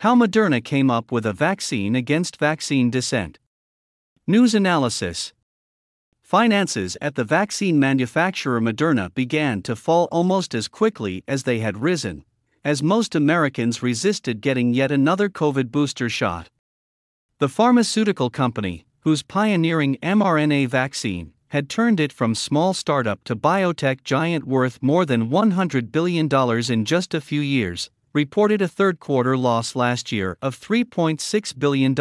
How Moderna came up with a vaccine against vaccine dissent. News analysis Finances at the vaccine manufacturer Moderna began to fall almost as quickly as they had risen, as most Americans resisted getting yet another COVID booster shot. The pharmaceutical company, whose pioneering mRNA vaccine had turned it from small startup to biotech giant worth more than $100 billion in just a few years, reported a third quarter loss last year of $3.6 billion,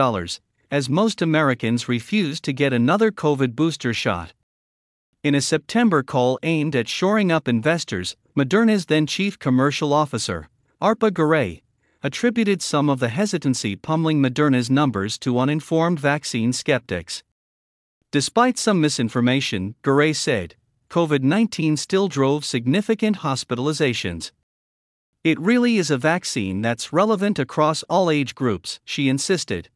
as most Americans refused to get another COVID booster shot. In a September call aimed at shoring up investors, Moderna's then chief commercial officer, Arpa Garay, attributed some of the hesitancy pummeling Moderna's numbers to uninformed vaccine skeptics. Despite some misinformation, Garay said, COVID 19 still drove significant hospitalizations. It really is a vaccine that's relevant across all age groups, she insisted.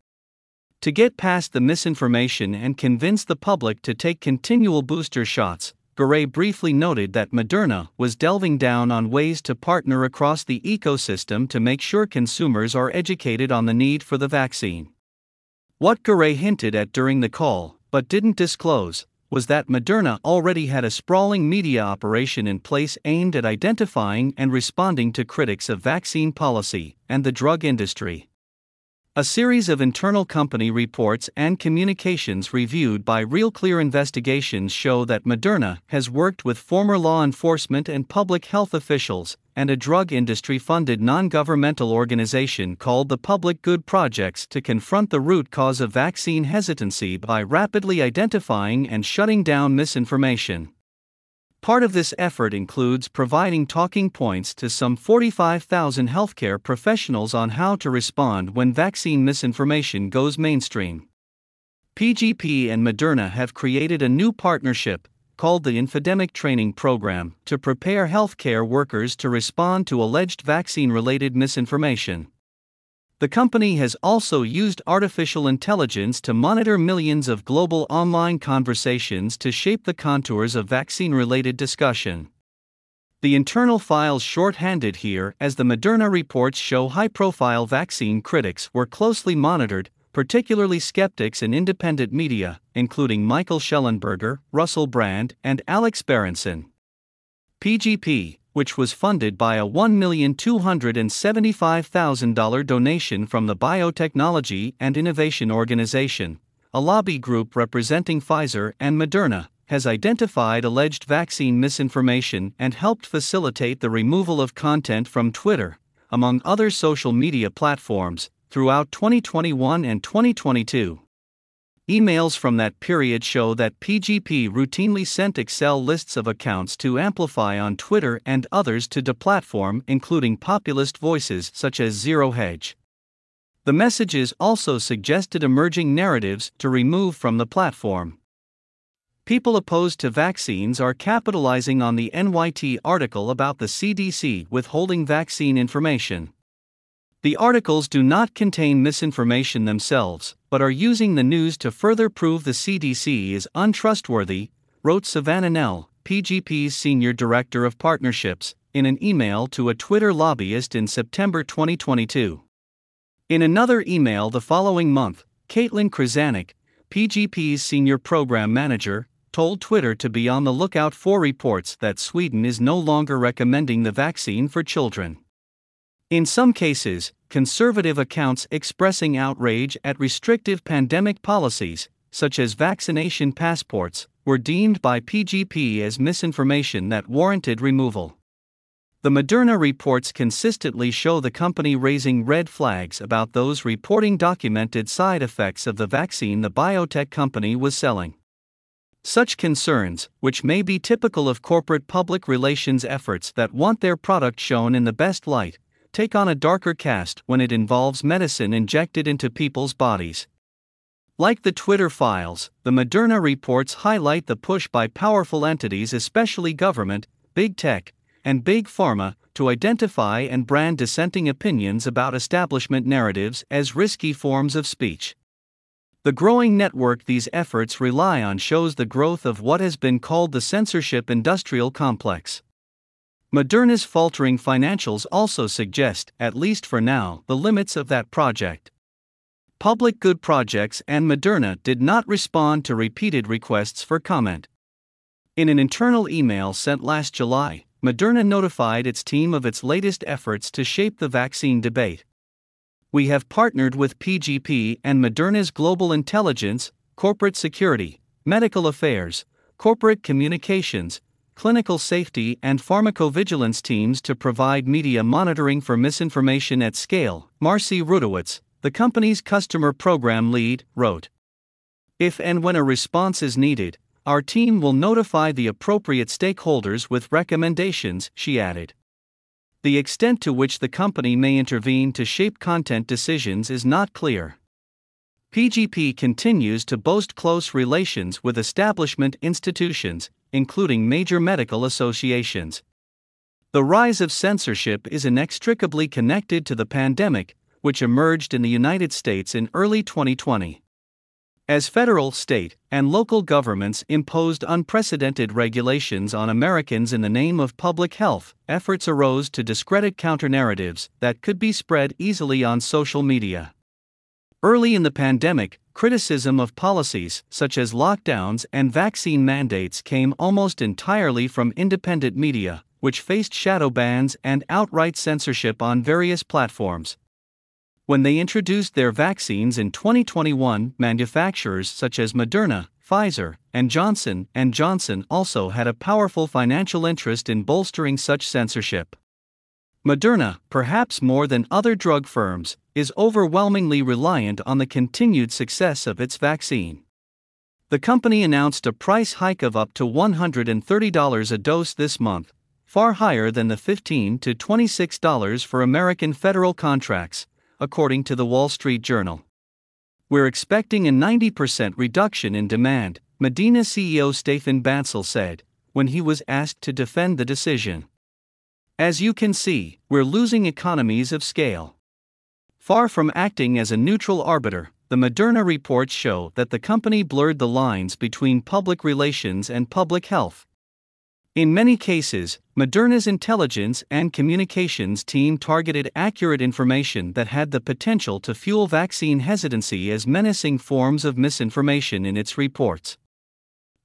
To get past the misinformation and convince the public to take continual booster shots, Garay briefly noted that Moderna was delving down on ways to partner across the ecosystem to make sure consumers are educated on the need for the vaccine. What Garay hinted at during the call but didn't disclose, was that Moderna already had a sprawling media operation in place aimed at identifying and responding to critics of vaccine policy and the drug industry. A series of internal company reports and communications reviewed by Real Clear Investigations show that Moderna has worked with former law enforcement and public health officials and a drug industry funded non governmental organization called the Public Good Projects to confront the root cause of vaccine hesitancy by rapidly identifying and shutting down misinformation. Part of this effort includes providing talking points to some 45,000 healthcare professionals on how to respond when vaccine misinformation goes mainstream. PGP and Moderna have created a new partnership, called the Infodemic Training Program, to prepare healthcare workers to respond to alleged vaccine related misinformation. The company has also used artificial intelligence to monitor millions of global online conversations to shape the contours of vaccine related discussion. The internal files shorthanded here as the Moderna reports show high profile vaccine critics were closely monitored, particularly skeptics in independent media, including Michael Shellenberger, Russell Brand, and Alex Berenson. PGP, which was funded by a $1,275,000 donation from the Biotechnology and Innovation Organization, a lobby group representing Pfizer and Moderna, has identified alleged vaccine misinformation and helped facilitate the removal of content from Twitter, among other social media platforms, throughout 2021 and 2022. Emails from that period show that PGP routinely sent Excel lists of accounts to Amplify on Twitter and others to deplatform, including populist voices such as Zero Hedge. The messages also suggested emerging narratives to remove from the platform. People opposed to vaccines are capitalizing on the NYT article about the CDC withholding vaccine information. The articles do not contain misinformation themselves, but are using the news to further prove the CDC is untrustworthy, wrote Savannah Nell, PGP's senior director of partnerships, in an email to a Twitter lobbyist in September 2022. In another email the following month, Caitlin Krasanik, PGP's senior program manager, told Twitter to be on the lookout for reports that Sweden is no longer recommending the vaccine for children. In some cases, conservative accounts expressing outrage at restrictive pandemic policies, such as vaccination passports, were deemed by PGP as misinformation that warranted removal. The Moderna reports consistently show the company raising red flags about those reporting documented side effects of the vaccine the biotech company was selling. Such concerns, which may be typical of corporate public relations efforts that want their product shown in the best light, take on a darker cast when it involves medicine injected into people's bodies. Like the Twitter files, the Moderna reports highlight the push by powerful entities, especially government, big tech, and big pharma, to identify and brand dissenting opinions about establishment narratives as risky forms of speech. The growing network these efforts rely on shows the growth of what has been called the censorship industrial complex. Moderna's faltering financials also suggest, at least for now, the limits of that project. Public Good Projects and Moderna did not respond to repeated requests for comment. In an internal email sent last July, Moderna notified its team of its latest efforts to shape the vaccine debate. We have partnered with PGP and Moderna's Global Intelligence, Corporate Security, Medical Affairs, Corporate Communications, clinical safety, and pharmacovigilance teams to provide media monitoring for misinformation at scale, Marcy Rudowitz, the company's customer program lead, wrote. If and when a response is needed, our team will notify the appropriate stakeholders with recommendations, she added. The extent to which the company may intervene to shape content decisions is not clear. PGP continues to boast close relations with establishment institutions, including major medical associations. The rise of censorship is inextricably connected to the pandemic, which emerged in the United States in early 2020. As federal, state, and local governments imposed unprecedented regulations on Americans in the name of public health, efforts arose to discredit counternarratives that could be spread easily on social media. Early in the pandemic, criticism of policies such as lockdowns and vaccine mandates came almost entirely from independent media, which faced shadow bans and outright censorship on various platforms. When they introduced their vaccines in 2021, manufacturers such as Moderna, Pfizer, and Johnson & Johnson also had a powerful financial interest in bolstering such censorship. Moderna, perhaps more than other drug firms, is overwhelmingly reliant on the continued success of its vaccine. The company announced a price hike of up to $130 a dose this month, far higher than the $15 to $26 for American federal contracts, according to the Wall Street Journal. We're expecting a 90% reduction in demand, Moderna CEO Stéphane Bancel said, when he was asked to defend the decision. As you can see, we're losing economies of scale. Far from acting as a neutral arbiter, the Moderna reports show that the company blurred the lines between public relations and public health. In many cases, Moderna's intelligence and communications team targeted accurate information that had the potential to fuel vaccine hesitancy as menacing forms of misinformation in its reports.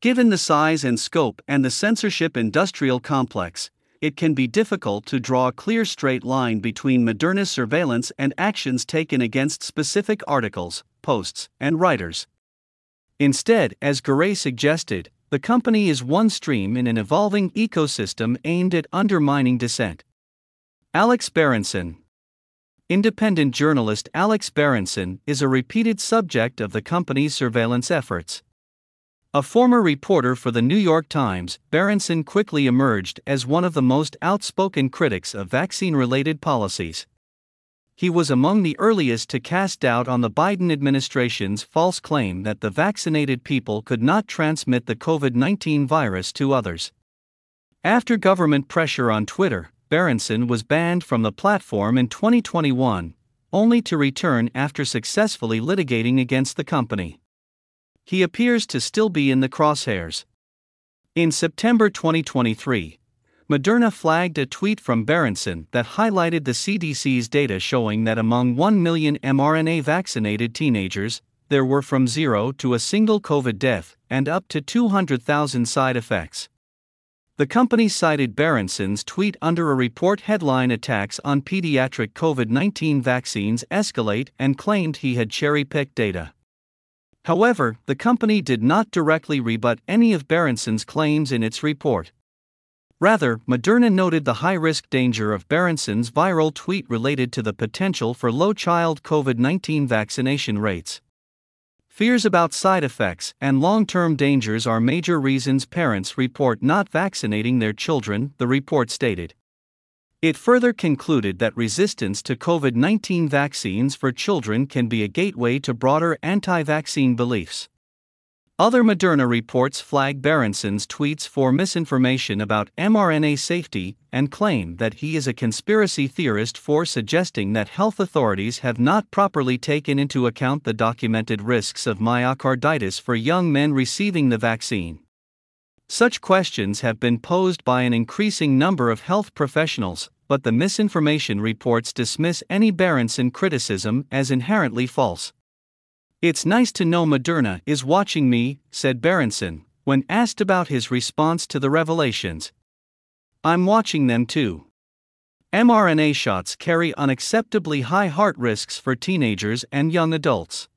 Given the size and scope and the censorship industrial complex, it can be difficult to draw a clear straight line between Moderna's surveillance and actions taken against specific articles, posts, and writers. Instead, as Garay suggested, the company is one stream in an evolving ecosystem aimed at undermining dissent. Alex Berenson Independent journalist Alex Berenson is a repeated subject of the company's surveillance efforts. A former reporter for the New York Times, Berenson quickly emerged as one of the most outspoken critics of vaccine related policies. He was among the earliest to cast doubt on the Biden administration's false claim that the vaccinated people could not transmit the COVID 19 virus to others. After government pressure on Twitter, Berenson was banned from the platform in 2021, only to return after successfully litigating against the company he appears to still be in the crosshairs. In September 2023, Moderna flagged a tweet from Berenson that highlighted the CDC's data showing that among 1 million mRNA vaccinated teenagers, there were from zero to a single COVID death and up to 200,000 side effects. The company cited Berenson's tweet under a report headline Attacks on Pediatric COVID 19 Vaccines Escalate and claimed he had cherry picked data. However, the company did not directly rebut any of Berenson's claims in its report. Rather, Moderna noted the high risk danger of Berenson's viral tweet related to the potential for low child COVID 19 vaccination rates. Fears about side effects and long term dangers are major reasons parents report not vaccinating their children, the report stated. It further concluded that resistance to COVID 19 vaccines for children can be a gateway to broader anti vaccine beliefs. Other Moderna reports flag Berenson's tweets for misinformation about mRNA safety and claim that he is a conspiracy theorist for suggesting that health authorities have not properly taken into account the documented risks of myocarditis for young men receiving the vaccine. Such questions have been posed by an increasing number of health professionals, but the misinformation reports dismiss any Berenson criticism as inherently false. It's nice to know Moderna is watching me, said Berenson, when asked about his response to the revelations. I'm watching them too. mRNA shots carry unacceptably high heart risks for teenagers and young adults.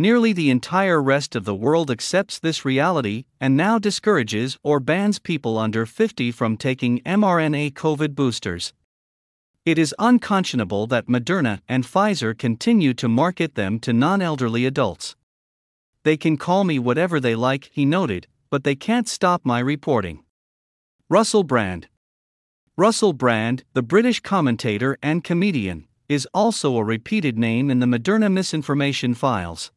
Nearly the entire rest of the world accepts this reality and now discourages or bans people under 50 from taking mRNA COVID boosters. It is unconscionable that Moderna and Pfizer continue to market them to non elderly adults. They can call me whatever they like, he noted, but they can't stop my reporting. Russell Brand Russell Brand, the British commentator and comedian, is also a repeated name in the Moderna misinformation files.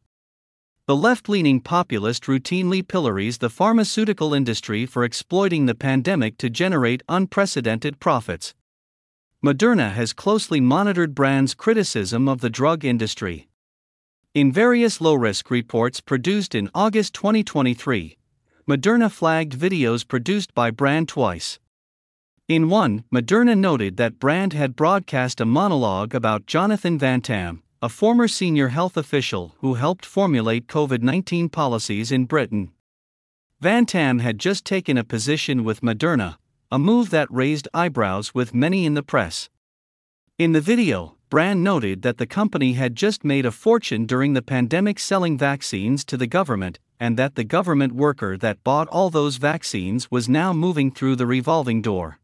The left leaning populist routinely pillories the pharmaceutical industry for exploiting the pandemic to generate unprecedented profits. Moderna has closely monitored Brand's criticism of the drug industry. In various low risk reports produced in August 2023, Moderna flagged videos produced by Brand twice. In one, Moderna noted that Brand had broadcast a monologue about Jonathan Van Tam, a former senior health official who helped formulate COVID 19 policies in Britain. Van Tam had just taken a position with Moderna, a move that raised eyebrows with many in the press. In the video, Brand noted that the company had just made a fortune during the pandemic selling vaccines to the government, and that the government worker that bought all those vaccines was now moving through the revolving door.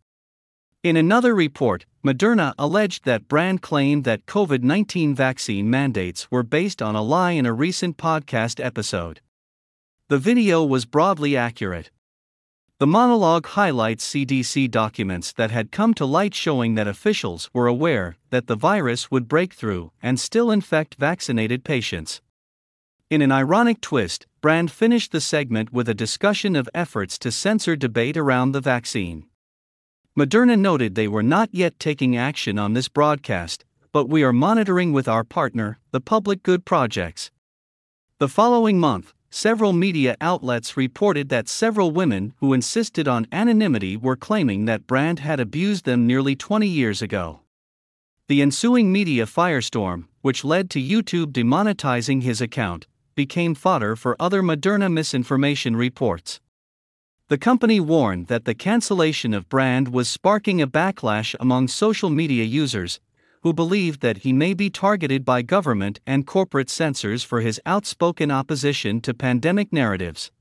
In another report, Moderna alleged that Brand claimed that COVID 19 vaccine mandates were based on a lie in a recent podcast episode. The video was broadly accurate. The monologue highlights CDC documents that had come to light showing that officials were aware that the virus would break through and still infect vaccinated patients. In an ironic twist, Brand finished the segment with a discussion of efforts to censor debate around the vaccine. Moderna noted they were not yet taking action on this broadcast, but we are monitoring with our partner, the Public Good Projects. The following month, several media outlets reported that several women who insisted on anonymity were claiming that Brand had abused them nearly 20 years ago. The ensuing media firestorm, which led to YouTube demonetizing his account, became fodder for other Moderna misinformation reports. The company warned that the cancellation of Brand was sparking a backlash among social media users, who believed that he may be targeted by government and corporate censors for his outspoken opposition to pandemic narratives.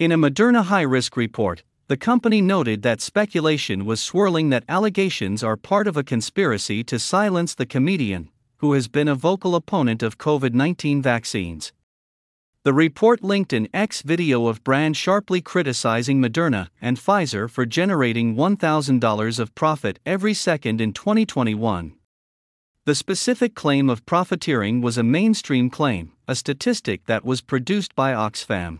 In a Moderna high risk report, the company noted that speculation was swirling that allegations are part of a conspiracy to silence the comedian, who has been a vocal opponent of COVID 19 vaccines. The report linked an X video of Brand sharply criticizing Moderna and Pfizer for generating $1,000 of profit every second in 2021. The specific claim of profiteering was a mainstream claim, a statistic that was produced by Oxfam.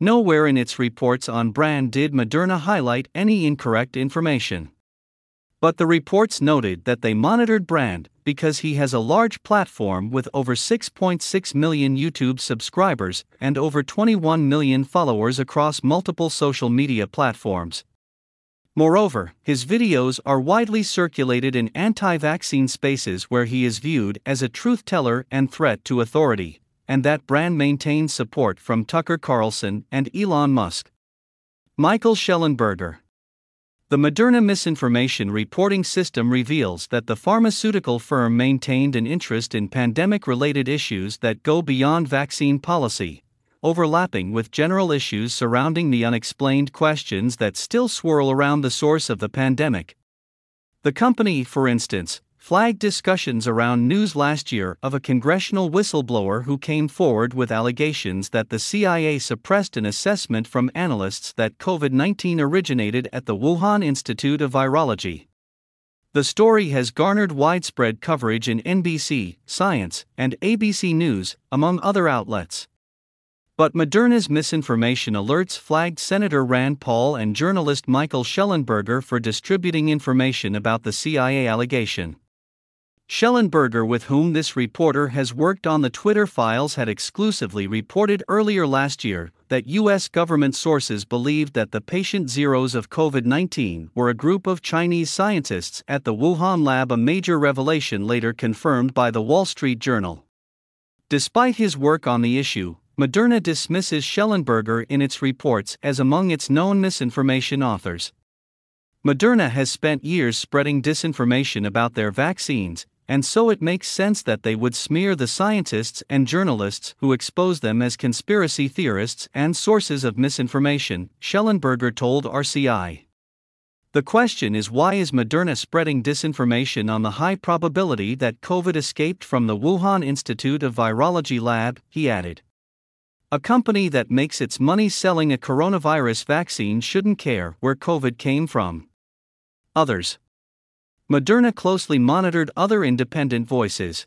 Nowhere in its reports on Brand did Moderna highlight any incorrect information. But the reports noted that they monitored Brand because he has a large platform with over 6.6 million YouTube subscribers and over 21 million followers across multiple social media platforms. Moreover, his videos are widely circulated in anti vaccine spaces where he is viewed as a truth teller and threat to authority, and that Brand maintains support from Tucker Carlson and Elon Musk. Michael Shellenberger the Moderna misinformation reporting system reveals that the pharmaceutical firm maintained an interest in pandemic related issues that go beyond vaccine policy, overlapping with general issues surrounding the unexplained questions that still swirl around the source of the pandemic. The company, for instance, flagged discussions around news last year of a congressional whistleblower who came forward with allegations that the CIA suppressed an assessment from analysts that COVID 19 originated at the Wuhan Institute of Virology. The story has garnered widespread coverage in NBC, Science, and ABC News, among other outlets. But Moderna's misinformation alerts flagged Senator Rand Paul and journalist Michael Shellenberger for distributing information about the CIA allegation. Shellenberger, with whom this reporter has worked on the Twitter files, had exclusively reported earlier last year that U.S. government sources believed that the patient zeros of COVID 19 were a group of Chinese scientists at the Wuhan lab, a major revelation later confirmed by the Wall Street Journal. Despite his work on the issue, Moderna dismisses Shellenberger in its reports as among its known misinformation authors. Moderna has spent years spreading disinformation about their vaccines, and so it makes sense that they would smear the scientists and journalists who expose them as conspiracy theorists and sources of misinformation, Shellenberger told RCI. The question is why is Moderna spreading disinformation on the high probability that COVID escaped from the Wuhan Institute of Virology lab, he added. A company that makes its money selling a coronavirus vaccine shouldn't care where COVID came from. Others. Moderna closely monitored other independent voices.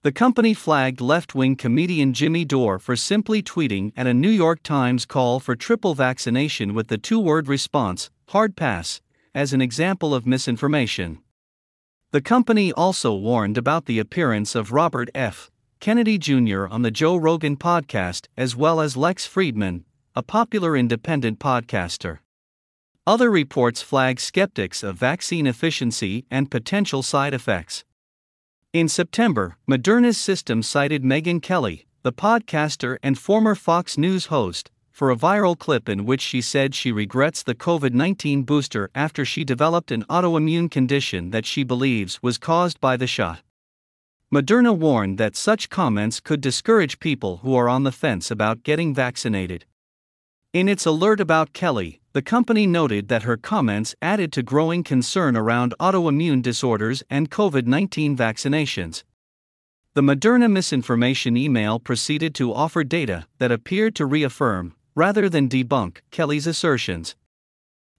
The company flagged left wing comedian Jimmy Dore for simply tweeting at a New York Times call for triple vaccination with the two word response, hard pass, as an example of misinformation. The company also warned about the appearance of Robert F. Kennedy Jr. on the Joe Rogan podcast, as well as Lex Fridman, a popular independent podcaster. Other reports flag skeptics of vaccine efficiency and potential side effects. In September, Moderna's system cited Megyn Kelly, the podcaster and former Fox News host, for a viral clip in which she said she regrets the COVID 19 booster after she developed an autoimmune condition that she believes was caused by the shot. Moderna warned that such comments could discourage people who are on the fence about getting vaccinated. In its alert about Kelly, the company noted that her comments added to growing concern around autoimmune disorders and COVID 19 vaccinations. The Moderna misinformation email proceeded to offer data that appeared to reaffirm, rather than debunk, Kelly's assertions.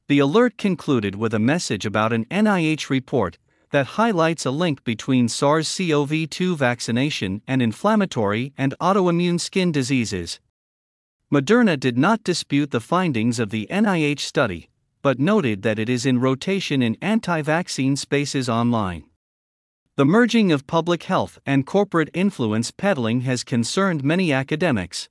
The alert concluded with a message about an NIH report that highlights a link between SARS CoV 2 vaccination and inflammatory and autoimmune skin diseases. Moderna did not dispute the findings of the NIH study, but noted that it is in rotation in anti vaccine spaces online. The merging of public health and corporate influence peddling has concerned many academics.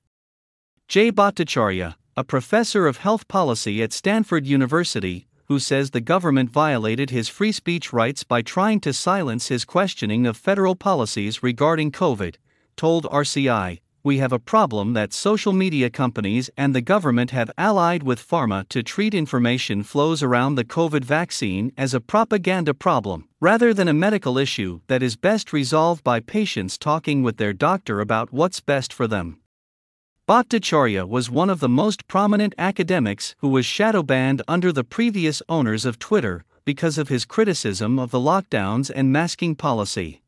Jay Bhattacharya, a professor of health policy at Stanford University, who says the government violated his free speech rights by trying to silence his questioning of federal policies regarding COVID, told RCI we have a problem that social media companies and the government have allied with pharma to treat information flows around the COVID vaccine as a propaganda problem, rather than a medical issue that is best resolved by patients talking with their doctor about what's best for them. Bhattacharya was one of the most prominent academics who was shadow banned under the previous owners of Twitter because of his criticism of the lockdowns and masking policy.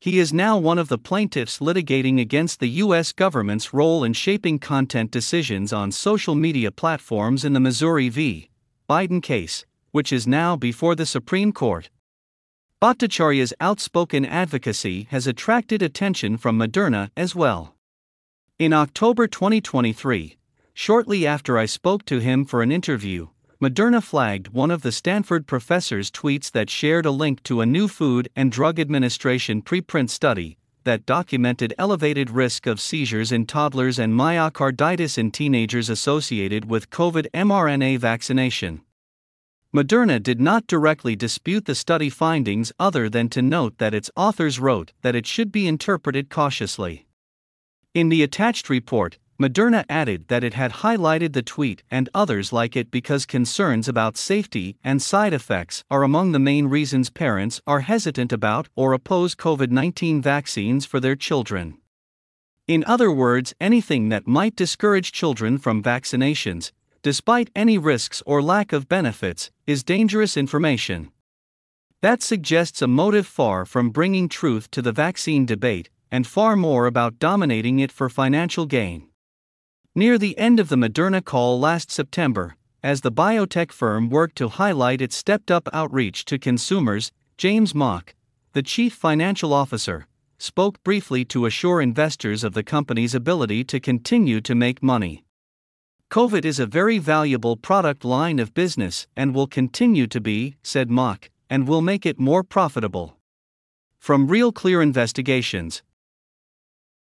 He is now one of the plaintiffs litigating against the U.S. government's role in shaping content decisions on social media platforms in the Missouri v. Biden case, which is now before the Supreme Court. Bhattacharya's outspoken advocacy has attracted attention from Moderna as well. In October 2023, shortly after I spoke to him for an interview, Moderna flagged one of the Stanford professor's tweets that shared a link to a new Food and Drug Administration preprint study that documented elevated risk of seizures in toddlers and myocarditis in teenagers associated with COVID mRNA vaccination. Moderna did not directly dispute the study findings other than to note that its authors wrote that it should be interpreted cautiously. In the attached report, Moderna added that it had highlighted the tweet and others like it because concerns about safety and side effects are among the main reasons parents are hesitant about or oppose COVID 19 vaccines for their children. In other words, anything that might discourage children from vaccinations, despite any risks or lack of benefits, is dangerous information. That suggests a motive far from bringing truth to the vaccine debate, and far more about dominating it for financial gain. Near the end of the Moderna call last September, as the biotech firm worked to highlight its stepped up outreach to consumers, James Mock, the chief financial officer, spoke briefly to assure investors of the company's ability to continue to make money. COVID is a very valuable product line of business and will continue to be, said Mock, and will make it more profitable. From Real Clear Investigations